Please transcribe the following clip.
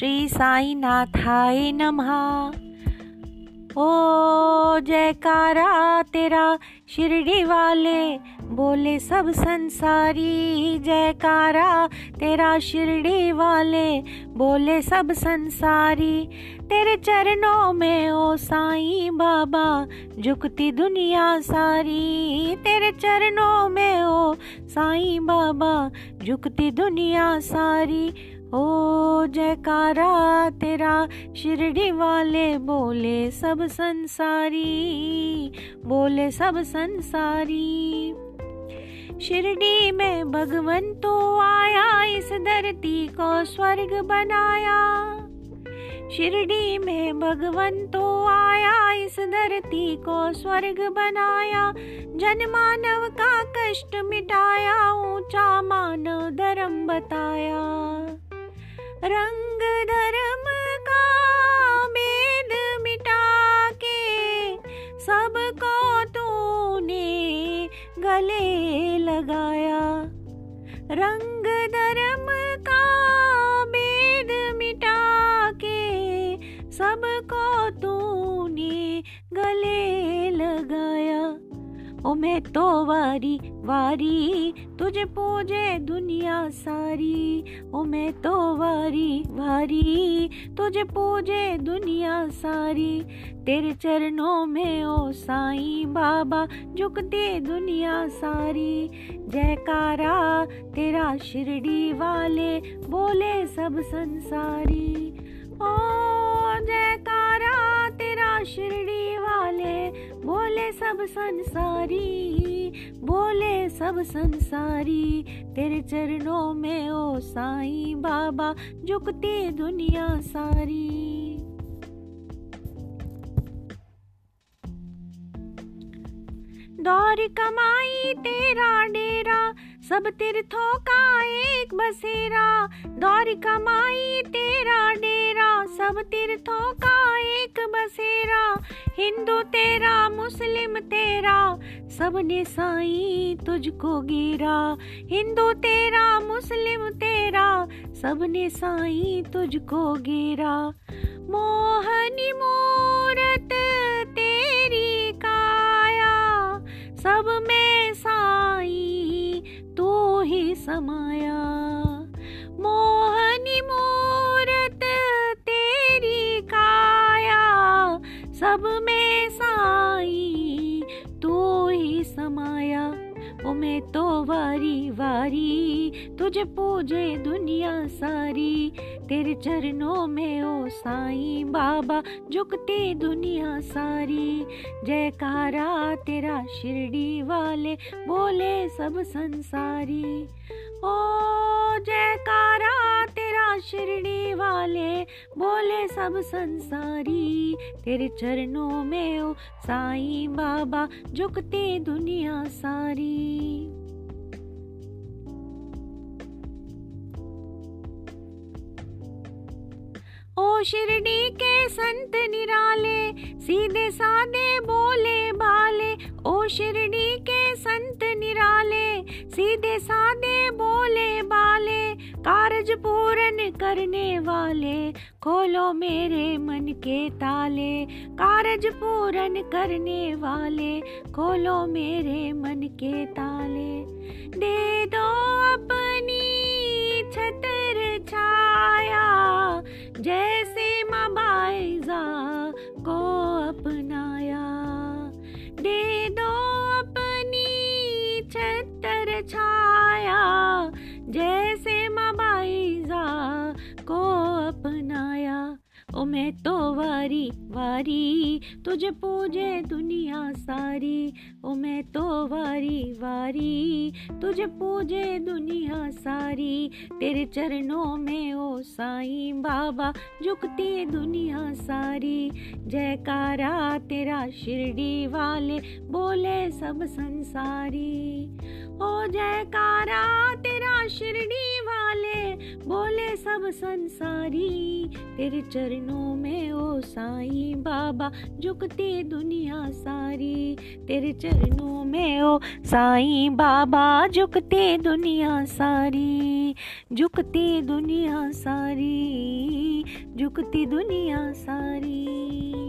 श्री साई नाथाय नमः। ओ जयकारा तेरा शिरडी वाले, बोले सब संसारी। जयकारा तेरा शिरडी वाले, बोले सब संसारी। तेरे चरणों में ओ साईं बाबा, झुकती दुनिया सारी। तेरे चरणों में ओ साईं बाबा, झुकती दुनिया सारी। ओ जयकारा, तेरा शिरडी वाले बोले सब संसारी, बोले सब संसारी। शिरडी में भगवन तो आया, इस धरती को स्वर्ग बनाया। शिरडी में भगवन तो आया, इस धरती को स्वर्ग बनाया। जन मानव का कष्ट मिटाया, ऊँचा मानव धर्म बताया। रंग धर्म का भेद मिटा के सबको तूने गले लगाया। रंग ओ मैं तो वारी वारी, तुझे पूजे दुनिया सारी। ओ मैं तो वारी वारी, तुझे पूजे दुनिया सारी। तेरे चरणों में ओ साईं बाबा, झुकते दुनिया सारी। जयकारा तेरा शिरडी वाले, बोले सब संसारी। ओ जयकारा शिरडी वाले, बोले सब संसारी, बोले सब संसारी, तेरे चरणों में ओ साईं बाबा, झुकते दुनिया सारी। दौर कमाई तेरा डेरा सब तीर्थों का एक बसेरा। दौर कमाई, तेरा डेरा। सब तीर्थों का एक बसेरा। हिंदू तेरा, मुस्लिम तेरा। सबने साई तुझको गिरा हिंदू तेरा, मुस्लिम तेरा। सबने साई तुझको गिरा मोहनी मूरत समाया मोहनी मूरत तेरी काया, सब में साई तू ही समाया। ओ मैं तो वारी वारी, तुझे पूजे दुनिया सारी। तेरे चरणों में ओ साईं बाबा, झुकते दुनिया सारी। जयकारा तेरा शिरडी वाले, बोले सब संसारी। ओ, जयकारा, तेरा शिरडी वाले, बोले सब संसारी। तेरे चरणों में ओ साईं बाबा, झुकते दुनिया सारी। ओ, शिरडी के संत निराले, सीधे सादे बोले बाले। ओ, शिरडी के संत निराले, सीधे सादे बोले बाले, कारज पूरन करने वाले, खोलो मेरे मन के ताले, कारज पूरन करने वाले, खोलो मेरे मन के ताले। दे दो अपनी छतर छाया छाया जैसे मबाइजा को मैं तो वारी वारी, तुझे पूजे दुनिया सारी। ओ मैं तो वारी वारी, तुझे पूजे दुनिया सारी। तेरे चरणों में ओ साईं बाबा, झुकती दुनिया सारी। जयकारा तेरा शिरडी वाले, बोले सब संसारी। ओ जयकारा तेरा शिरडी संसारी, तेरे चरणों में ओ साईं बाबा, झुकते दुनिया सारी। तेरे चरणों में ओ साईं बाबा, झुकते दुनिया सारी। झुकते दुनिया सारी, झुकती दुनिया सारी।